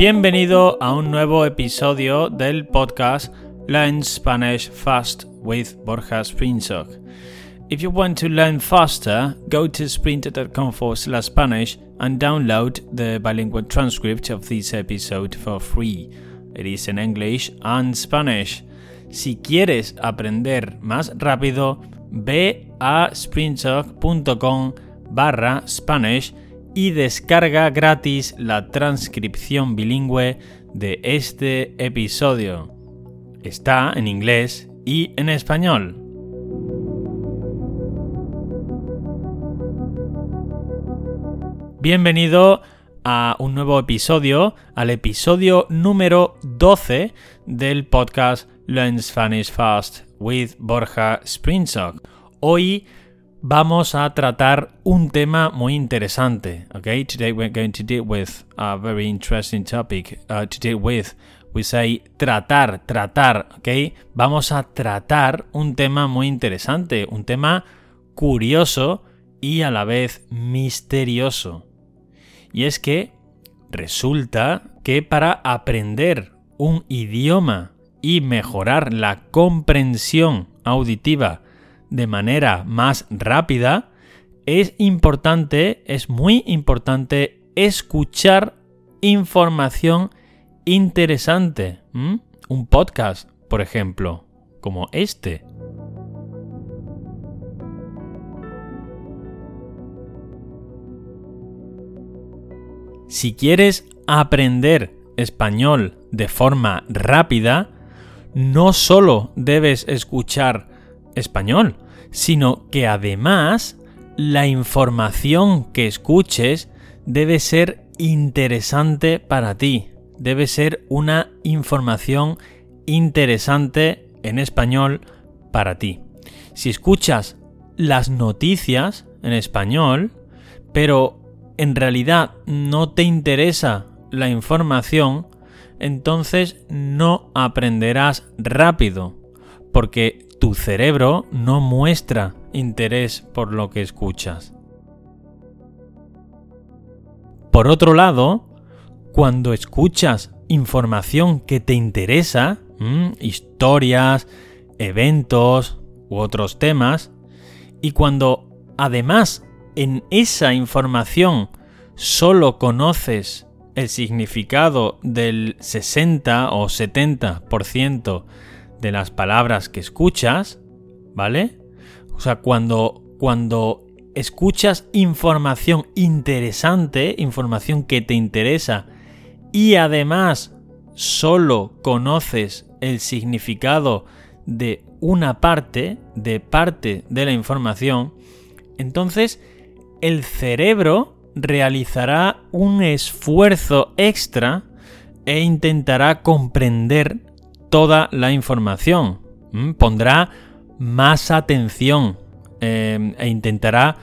Bienvenido a un nuevo episodio del podcast Learn Spanish Fast with Borja Sprinzok. If you want to learn faster, go to sprinter.com forward slash Spanish and download the bilingual transcript of this episode for free. It is in English and Spanish. Si quieres aprender más rápido, ve a sprintalk.com barra Spanish y descarga gratis la transcripción bilingüe de este episodio. Está en inglés y en español. Bienvenido a un nuevo episodio, al episodio número 12 del podcast Learn Spanish Fast with Borja Sprinsock. Hoy vamos a tratar un tema muy interesante. Okay, today we're going to deal with a very interesting topic uh, with. Tratar, tratar? Vamos a tratar un tema muy interesante, un tema curioso y a la vez misterioso. Y es que resulta que para aprender un idioma y mejorar la comprensión auditiva de manera más rápida, es importante, es muy importante escuchar información interesante. Un podcast, por ejemplo, como este. Si quieres aprender español de forma rápida, no solo debes escuchar español, sino que además la información que escuches debe ser interesante para ti. Debe ser una información interesante en español para ti. Si escuchas las noticias en español, pero en realidad no te interesa la información, entonces no aprenderás rápido, porque tu cerebro no muestra interés por lo que escuchas. Por otro lado, cuando escuchas información que te interesa, historias, eventos u otros temas, y cuando además en esa información solo conoces el significado del 60 o 70% de las palabras que escuchas, ¿vale? O sea, cuando, cuando escuchas información interesante, información que te interesa, y además solo conoces el significado de una parte, de parte de la información, entonces el cerebro realizará un esfuerzo extra e intentará comprender toda la información. Pondrá más atención em, e intentará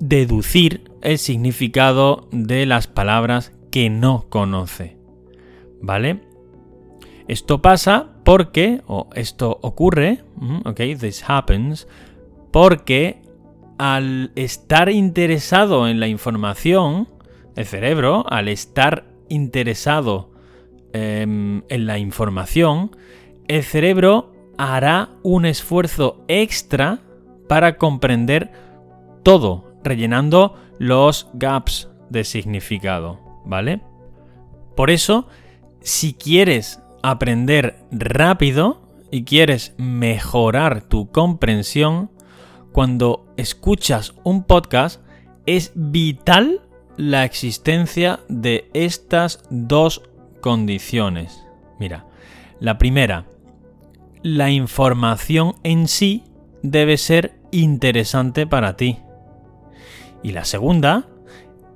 deducir el significado de las palabras que no conoce. ¿Vale? Esto pasa porque, o esto ocurre, ok, this happens, porque al estar interesado en la información, el cerebro, al estar interesado em, en la información, el cerebro hará un esfuerzo extra para comprender todo, rellenando los gaps de significado, ¿vale? Por eso, si quieres aprender rápido y quieres mejorar tu comprensión, cuando escuchas un podcast es vital la existencia de estas dos condiciones. Mira, la primera, la información en sí debe ser interesante para ti. Y la segunda,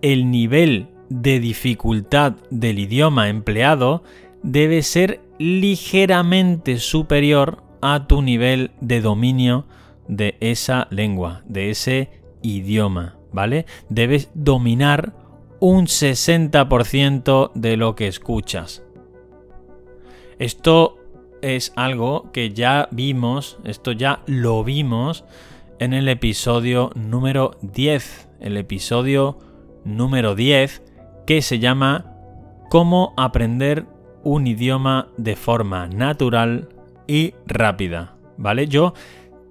el nivel de dificultad del idioma empleado debe ser ligeramente superior a tu nivel de dominio de esa lengua, de ese idioma, ¿vale? Debes dominar un 60% de lo que escuchas. Esto es algo que ya vimos, esto ya lo vimos en el episodio número 10, el episodio número 10 que se llama cómo aprender un idioma de forma natural y rápida, ¿vale? Yo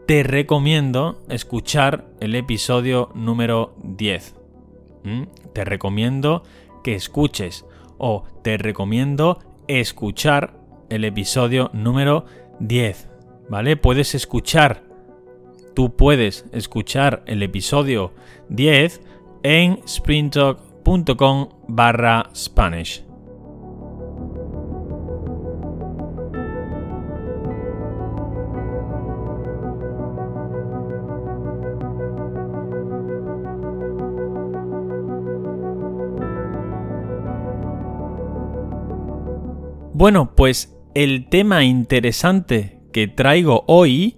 te recomiendo escuchar el episodio número 10. Te recomiendo que escuches o te recomiendo escuchar el episodio número 10, ¿vale? Puedes escuchar, tú puedes escuchar el episodio 10 en sprintalk.com barra Spanish. Bueno, pues el tema interesante que traigo hoy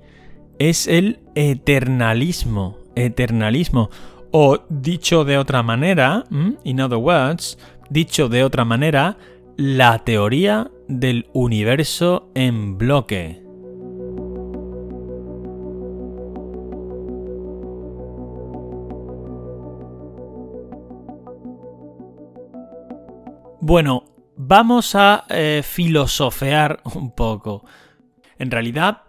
es el eternalismo. Eternalismo. O dicho de otra manera, in other words, dicho de otra manera, la teoría del universo en bloque. Bueno, vamos a eh, filosofear un poco. En realidad,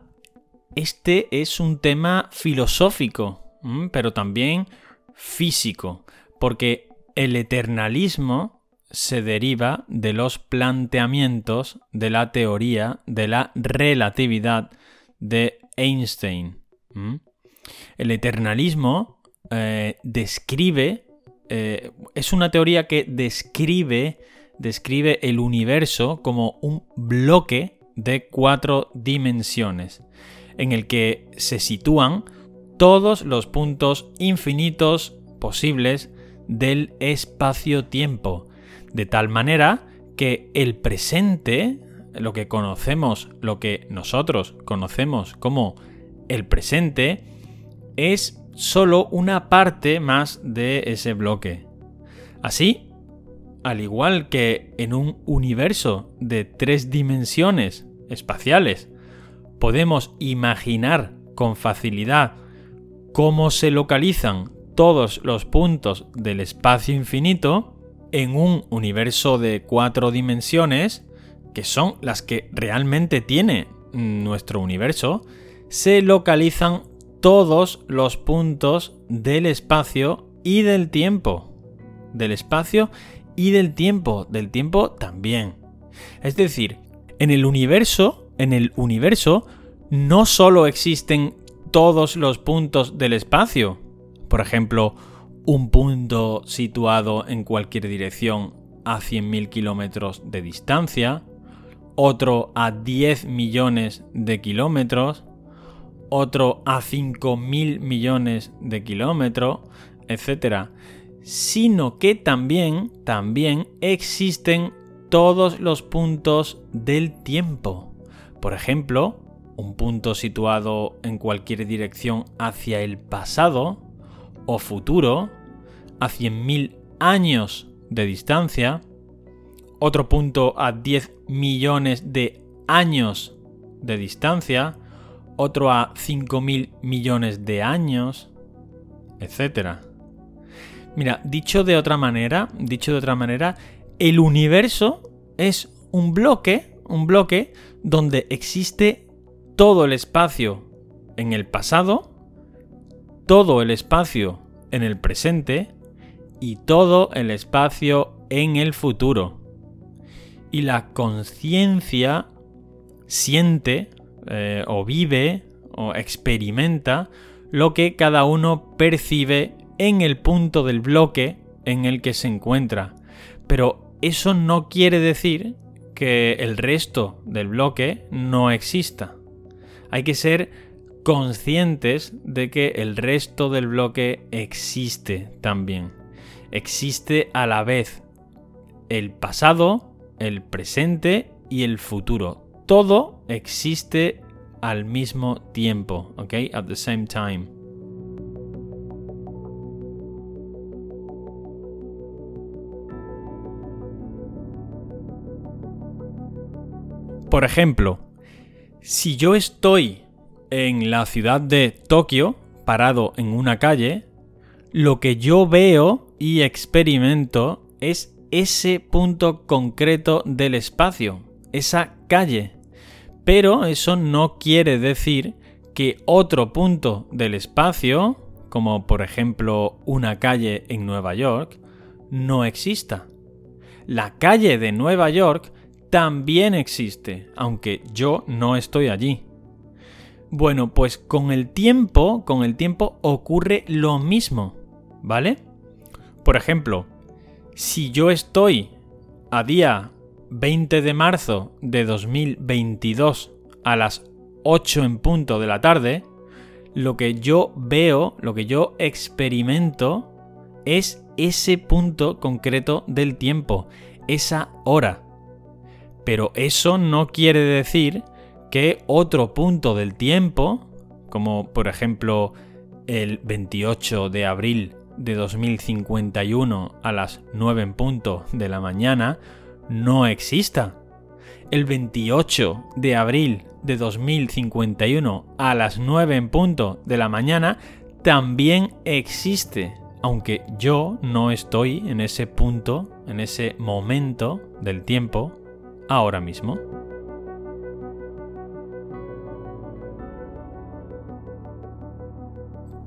este es un tema filosófico, pero también físico, porque el eternalismo se deriva de los planteamientos de la teoría de la relatividad de Einstein. El eternalismo eh, describe, eh, es una teoría que describe describe el universo como un bloque de cuatro dimensiones, en el que se sitúan todos los puntos infinitos posibles del espacio-tiempo, de tal manera que el presente, lo que conocemos, lo que nosotros conocemos como el presente, es solo una parte más de ese bloque. Así, al igual que en un universo de tres dimensiones espaciales, podemos imaginar con facilidad cómo se localizan todos los puntos del espacio infinito en un universo de cuatro dimensiones, que son las que realmente tiene nuestro universo, se localizan todos los puntos del espacio y del tiempo. Del espacio y del tiempo, del tiempo también. Es decir, en el universo, en el universo no solo existen todos los puntos del espacio, por ejemplo, un punto situado en cualquier dirección a 100.000 kilómetros de distancia, otro a 10 millones de kilómetros, otro a 5.000 millones de kilómetros, etc sino que también, también existen todos los puntos del tiempo. Por ejemplo, un punto situado en cualquier dirección hacia el pasado o futuro, a 100.000 años de distancia, otro punto a 10 millones de años de distancia, otro a 5.000 millones de años, etc. Mira, dicho de otra manera, dicho de otra manera, el universo es un bloque, un bloque donde existe todo el espacio en el pasado, todo el espacio en el presente y todo el espacio en el futuro. Y la conciencia siente eh, o vive o experimenta lo que cada uno percibe en el punto del bloque en el que se encuentra. Pero eso no quiere decir que el resto del bloque no exista. Hay que ser conscientes de que el resto del bloque existe también. Existe a la vez el pasado, el presente y el futuro. Todo existe al mismo tiempo, ¿ok? At the same time. Por ejemplo, si yo estoy en la ciudad de Tokio, parado en una calle, lo que yo veo y experimento es ese punto concreto del espacio, esa calle. Pero eso no quiere decir que otro punto del espacio, como por ejemplo una calle en Nueva York, no exista. La calle de Nueva York también existe, aunque yo no estoy allí. Bueno, pues con el tiempo, con el tiempo ocurre lo mismo, ¿vale? Por ejemplo, si yo estoy a día 20 de marzo de 2022 a las 8 en punto de la tarde, lo que yo veo, lo que yo experimento es ese punto concreto del tiempo, esa hora. Pero eso no quiere decir que otro punto del tiempo, como por ejemplo el 28 de abril de 2051 a las 9 en punto de la mañana, no exista. El 28 de abril de 2051 a las 9 en punto de la mañana también existe, aunque yo no estoy en ese punto, en ese momento del tiempo ahora mismo.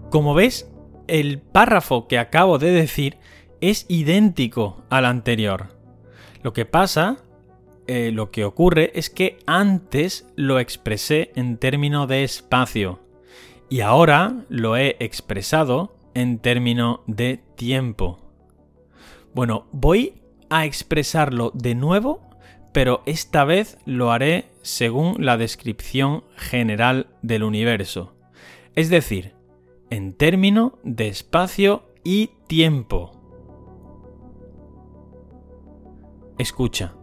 Como ves, el párrafo que acabo de decir es idéntico al anterior. Lo que pasa, eh, lo que ocurre es que antes lo expresé en término de espacio y ahora lo he expresado en término de tiempo. Bueno, voy a expresarlo de nuevo pero esta vez lo haré según la descripción general del universo, es decir, en término de espacio y tiempo. Escucha.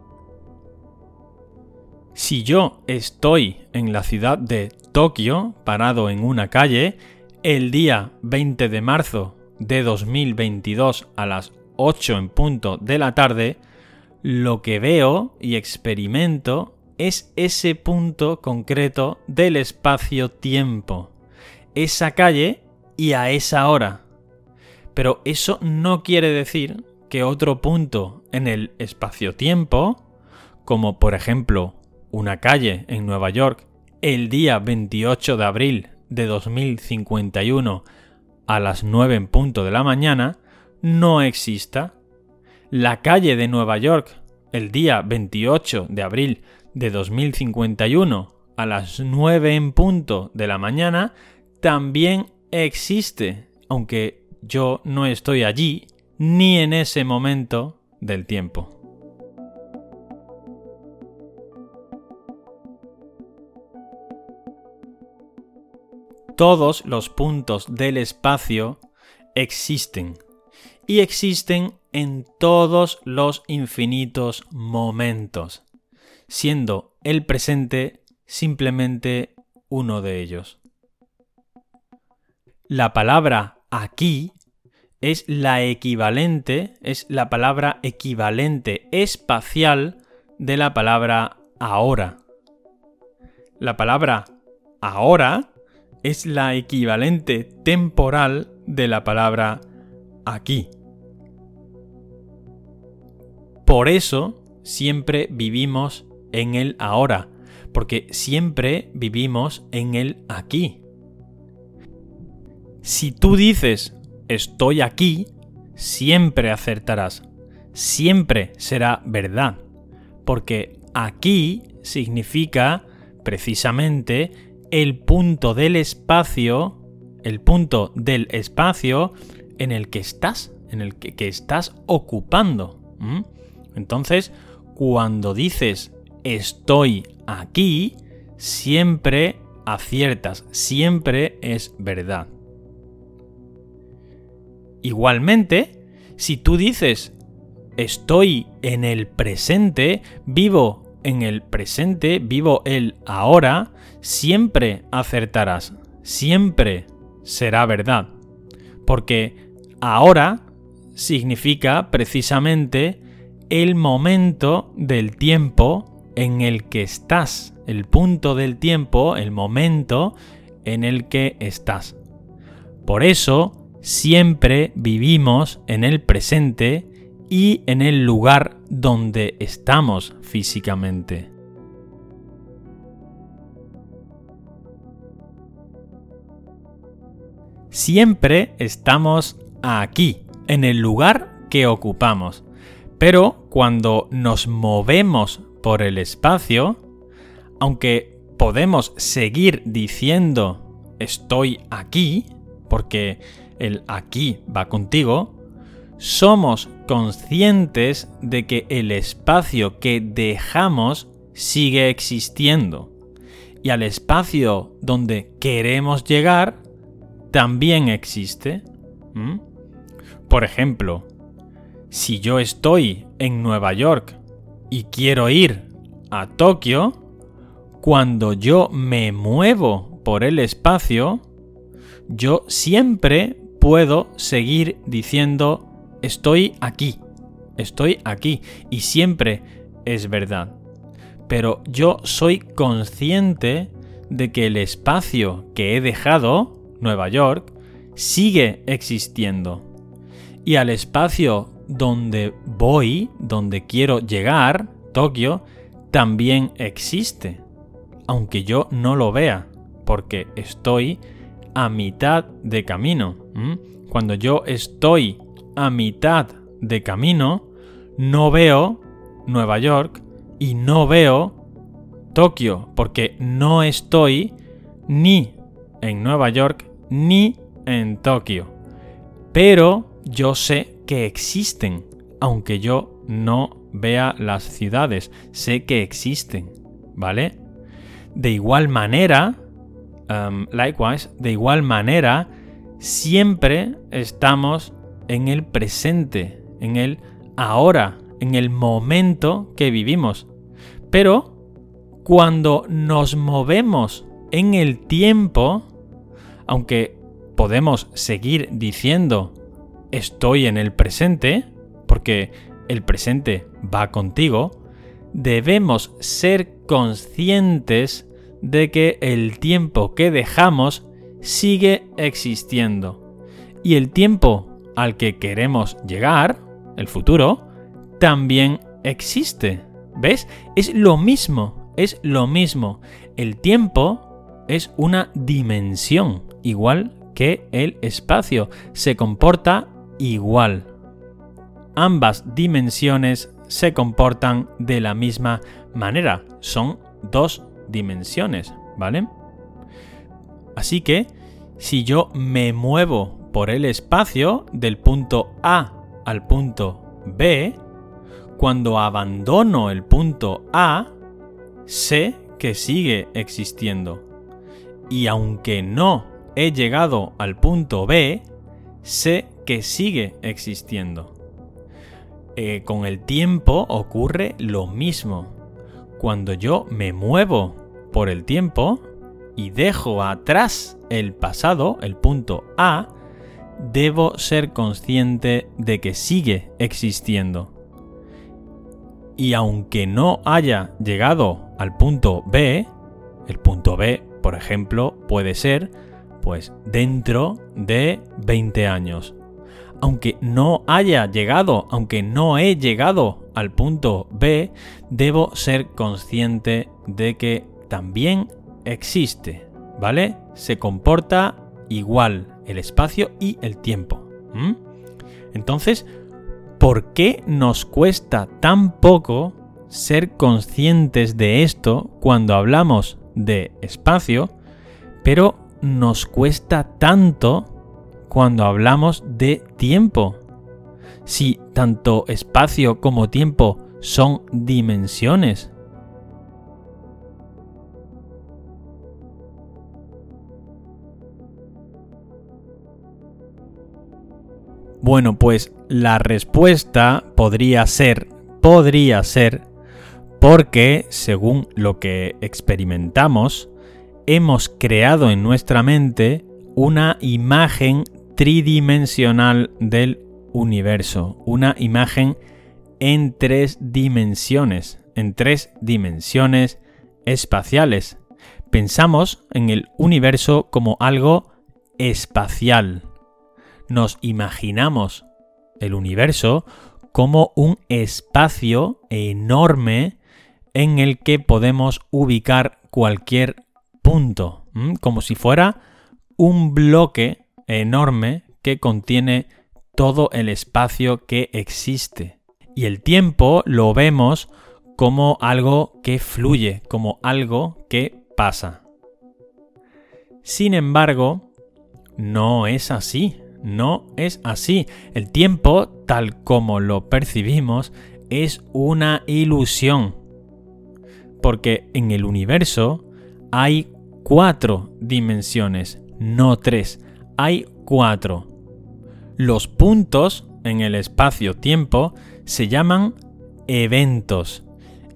Si yo estoy en la ciudad de Tokio, parado en una calle, el día 20 de marzo de 2022 a las 8 en punto de la tarde, lo que veo y experimento es ese punto concreto del espacio-tiempo, esa calle y a esa hora. Pero eso no quiere decir que otro punto en el espacio-tiempo, como por ejemplo una calle en Nueva York el día 28 de abril de 2051 a las 9 en punto de la mañana, no exista la calle de Nueva York el día 28 de abril de 2051 a las 9 en punto de la mañana también existe, aunque yo no estoy allí ni en ese momento del tiempo. Todos los puntos del espacio existen y existen en todos los infinitos momentos, siendo el presente simplemente uno de ellos. La palabra aquí es la equivalente, es la palabra equivalente espacial de la palabra ahora. La palabra ahora es la equivalente temporal de la palabra aquí. Por eso siempre vivimos en el ahora, porque siempre vivimos en el aquí. Si tú dices estoy aquí, siempre acertarás, siempre será verdad, porque aquí significa precisamente el punto del espacio, el punto del espacio en el que estás, en el que, estás ocupando. Entonces, cuando dices estoy aquí, siempre aciertas, siempre es verdad. Igualmente, si tú dices estoy en el presente, vivo en el presente, vivo el ahora, siempre acertarás, siempre será verdad. Porque ahora significa precisamente el momento del tiempo en el que estás, el punto del tiempo, el momento en el que estás. Por eso, siempre vivimos en el presente y en el lugar donde estamos físicamente. Siempre estamos aquí, en el lugar que ocupamos. Pero cuando nos movemos por el espacio, aunque podemos seguir diciendo estoy aquí, porque el aquí va contigo, somos conscientes de que el espacio que dejamos sigue existiendo. Y al espacio donde queremos llegar también existe. Por ejemplo, si yo estoy en Nueva York y quiero ir a Tokio, cuando yo me muevo por el espacio, yo siempre puedo seguir diciendo estoy aquí, estoy aquí, y siempre es verdad. Pero yo soy consciente de que el espacio que he dejado, Nueva York, sigue existiendo. Y al espacio donde voy, donde quiero llegar, Tokio, también existe. Aunque yo no lo vea, porque estoy a mitad de camino. Cuando yo estoy a mitad de camino, no veo Nueva York y no veo Tokio, porque no estoy ni en Nueva York ni en Tokio. Pero yo sé que existen, aunque yo no vea las ciudades, sé que existen, ¿vale? De igual manera, um, likewise, de igual manera, siempre estamos en el presente, en el ahora, en el momento que vivimos. Pero cuando nos movemos en el tiempo, aunque podemos seguir diciendo estoy en el presente, porque el presente va contigo, debemos ser conscientes de que el tiempo que dejamos sigue existiendo. Y el tiempo al que queremos llegar, el futuro, también existe. ¿Ves? Es lo mismo, es lo mismo. El tiempo es una dimensión, igual que el espacio. Se comporta igual. Ambas dimensiones se comportan de la misma manera. Son dos dimensiones, ¿vale? Así que, si yo me muevo por el espacio del punto A al punto B, cuando abandono el punto A, sé que sigue existiendo. Y aunque no he llegado al punto B, sé que sigue existiendo. Eh, con el tiempo ocurre lo mismo. Cuando yo me muevo por el tiempo y dejo atrás el pasado, el punto A, debo ser consciente de que sigue existiendo. Y aunque no haya llegado al punto B, el punto B, por ejemplo, puede ser pues dentro de 20 años. Aunque no haya llegado, aunque no he llegado al punto B, debo ser consciente de que también existe, ¿vale? Se comporta igual el espacio y el tiempo. Entonces, ¿por qué nos cuesta tan poco ser conscientes de esto cuando hablamos de espacio, pero nos cuesta tanto cuando hablamos de tiempo? Si tanto espacio como tiempo son dimensiones. Bueno, pues la respuesta podría ser, podría ser, porque según lo que experimentamos, hemos creado en nuestra mente una imagen tridimensional del universo, una imagen en tres dimensiones, en tres dimensiones espaciales. Pensamos en el universo como algo espacial, nos imaginamos el universo como un espacio enorme en el que podemos ubicar cualquier punto, como si fuera un bloque enorme que contiene todo el espacio que existe. Y el tiempo lo vemos como algo que fluye, como algo que pasa. Sin embargo, no es así, no es así. El tiempo, tal como lo percibimos, es una ilusión. Porque en el universo hay cuatro dimensiones, no tres, hay cuatro. Los puntos en el espacio-tiempo se llaman eventos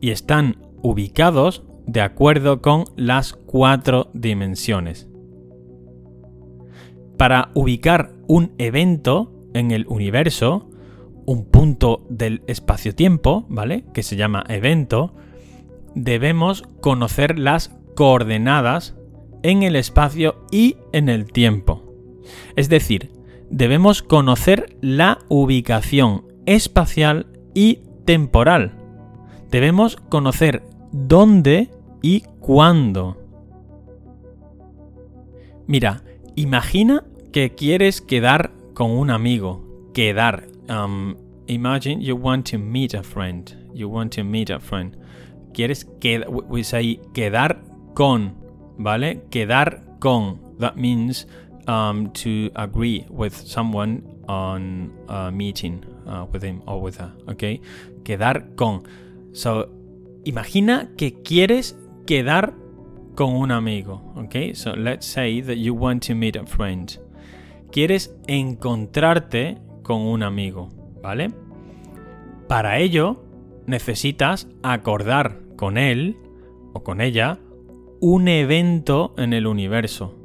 y están ubicados de acuerdo con las cuatro dimensiones. Para ubicar un evento en el universo, un punto del espacio-tiempo, ¿vale? Que se llama evento, debemos conocer las coordenadas en el espacio y en el tiempo. Es decir, debemos conocer la ubicación espacial y temporal. Debemos conocer dónde y cuándo. Mira, imagina que quieres quedar con un amigo. Quedar. Um, imagine you want to meet a friend. You want to meet a friend. Quieres quedar. We say quedar con. ¿Vale? Quedar con. That means um, to agree with someone on a meeting uh, with him or with her. Okay? Quedar con. So, imagina que quieres quedar con un amigo. Okay? So, let's say that you want to meet a friend quieres encontrarte con un amigo, ¿vale? Para ello, necesitas acordar con él o con ella un evento en el universo.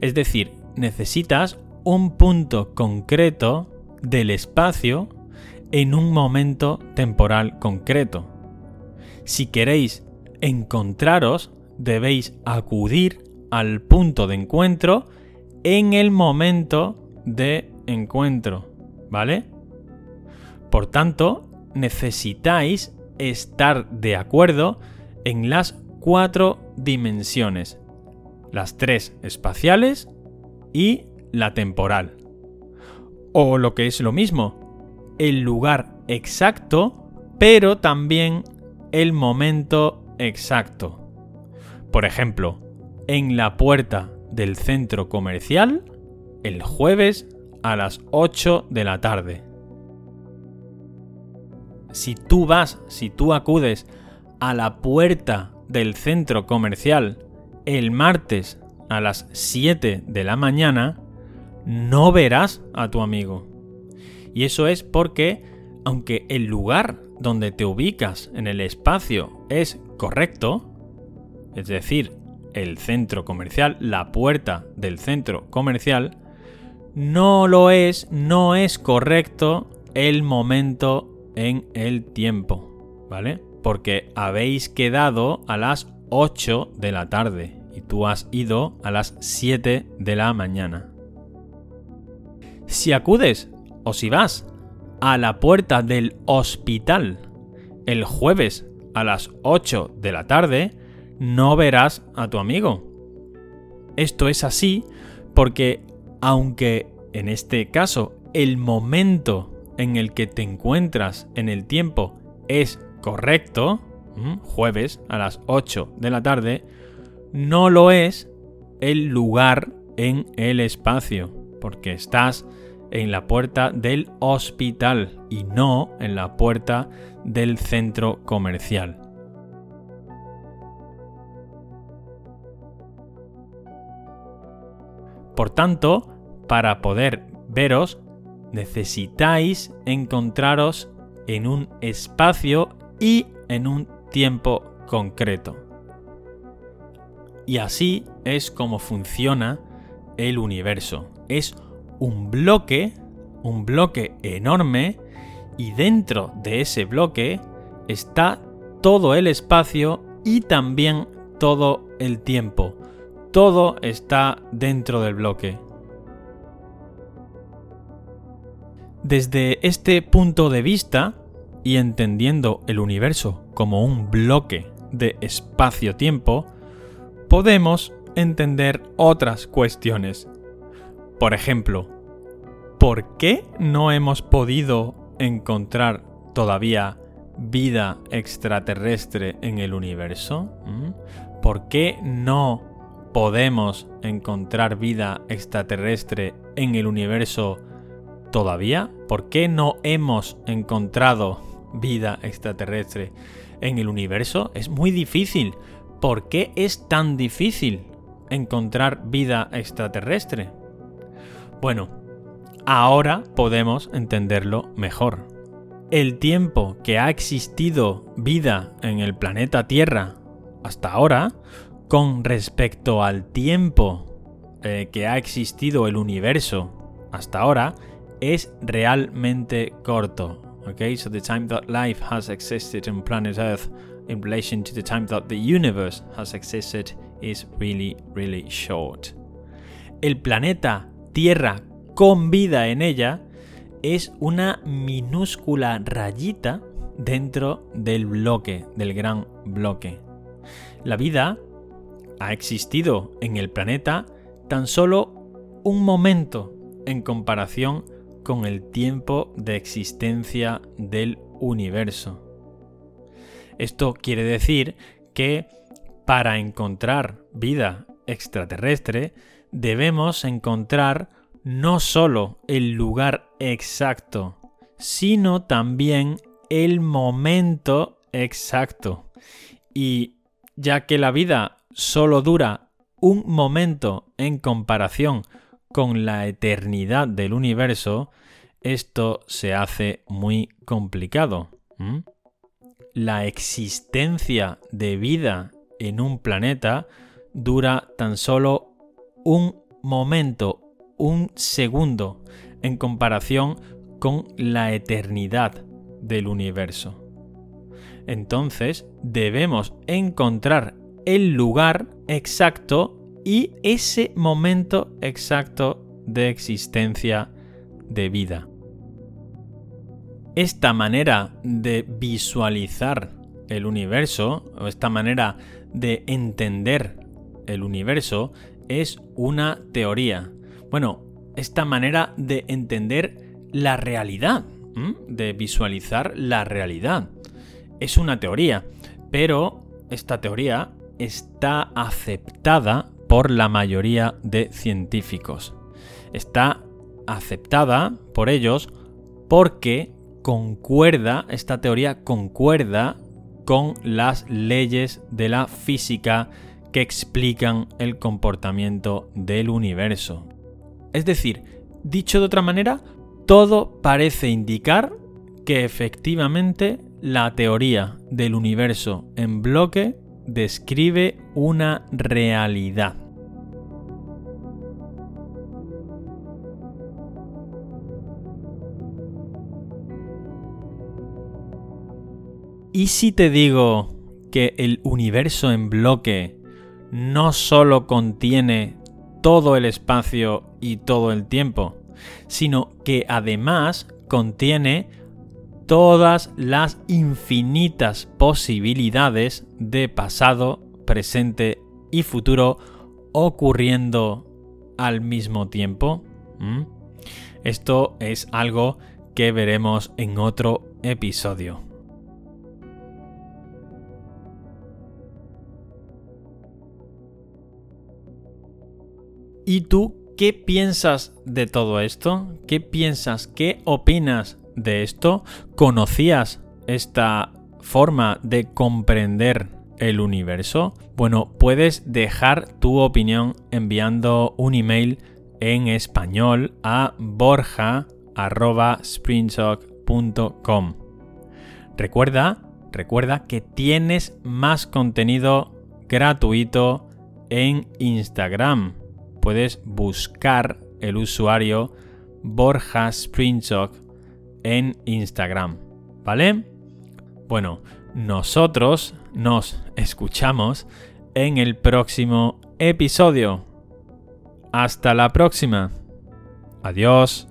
Es decir, necesitas un punto concreto del espacio en un momento temporal concreto. Si queréis encontraros, debéis acudir al punto de encuentro en el momento de encuentro, ¿vale? Por tanto, necesitáis estar de acuerdo en las cuatro dimensiones, las tres espaciales y la temporal. O lo que es lo mismo, el lugar exacto, pero también el momento exacto. Por ejemplo, en la puerta del centro comercial el jueves a las 8 de la tarde. Si tú vas, si tú acudes a la puerta del centro comercial el martes a las 7 de la mañana, no verás a tu amigo. Y eso es porque, aunque el lugar donde te ubicas en el espacio es correcto, es decir, el centro comercial, la puerta del centro comercial, no lo es, no es correcto el momento en el tiempo, ¿vale? Porque habéis quedado a las 8 de la tarde tú has ido a las 7 de la mañana. Si acudes o si vas a la puerta del hospital el jueves a las 8 de la tarde, no verás a tu amigo. Esto es así porque aunque en este caso el momento en el que te encuentras en el tiempo es correcto, jueves a las 8 de la tarde, no lo es el lugar en el espacio, porque estás en la puerta del hospital y no en la puerta del centro comercial. Por tanto, para poder veros, necesitáis encontraros en un espacio y en un tiempo concreto. Y así es como funciona el universo. Es un bloque, un bloque enorme, y dentro de ese bloque está todo el espacio y también todo el tiempo todo está dentro del bloque. Desde este punto de vista, y entendiendo el universo como un bloque de espacio-tiempo, podemos entender otras cuestiones. Por ejemplo, ¿por qué no hemos podido encontrar todavía vida extraterrestre en el universo? ¿Mm? ¿Por qué no podemos encontrar vida extraterrestre en el universo todavía? ¿Por qué no hemos encontrado vida extraterrestre en el universo? Es muy difícil. ¿Por qué es tan difícil encontrar vida extraterrestre? Bueno, ahora podemos entenderlo mejor. El tiempo que ha existido vida en el planeta Tierra hasta ahora, con respecto al tiempo eh, que ha existido el universo hasta ahora, es realmente corto. Okay, so the time that life has existed on planet Earth in relation to the time that the universe has existed is really, really short. El planeta Tierra con vida en ella es una minúscula rayita dentro del bloque, del gran bloque. La vida ha existido en el planeta tan solo un momento en comparación con el tiempo de existencia del universo. Esto quiere decir que para encontrar vida extraterrestre debemos encontrar no solo el lugar exacto, sino también el momento exacto. Y ya que la vida solo dura un momento en comparación con la eternidad del universo, esto se hace muy complicado. La existencia de vida en un planeta dura tan solo un momento, un segundo, en comparación con la eternidad del universo. Entonces debemos encontrar el lugar exacto y ese momento exacto de existencia de vida. Esta manera de visualizar el universo, esta manera de entender el universo, es una teoría. Bueno, esta manera de entender la realidad, de visualizar la realidad. Es una teoría, pero esta teoría está aceptada por la mayoría de científicos. Está aceptada por ellos porque concuerda, esta teoría concuerda con las leyes de la física que explican el comportamiento del universo. Es decir, dicho de otra manera, todo parece indicar que efectivamente la teoría del universo en bloque describe una realidad. ¿Y si te digo que el universo en bloque no solo contiene todo el espacio y todo el tiempo, sino que además contiene todas las infinitas posibilidades de pasado, presente y futuro ocurriendo al mismo tiempo? ¿Mm? Esto es algo que veremos en otro episodio. ¿Y tú qué piensas de todo esto? ¿Qué piensas? ¿Qué opinas de esto? ¿Conocías esta forma de comprender el universo? Bueno, puedes dejar tu opinión enviando un email en español a borja.springsock.com. Recuerda, recuerda que tienes más contenido gratuito en Instagram. Puedes buscar el usuario Borja en Instagram, ¿vale? Bueno, nosotros nos escuchamos en el próximo episodio. Hasta la próxima. Adiós.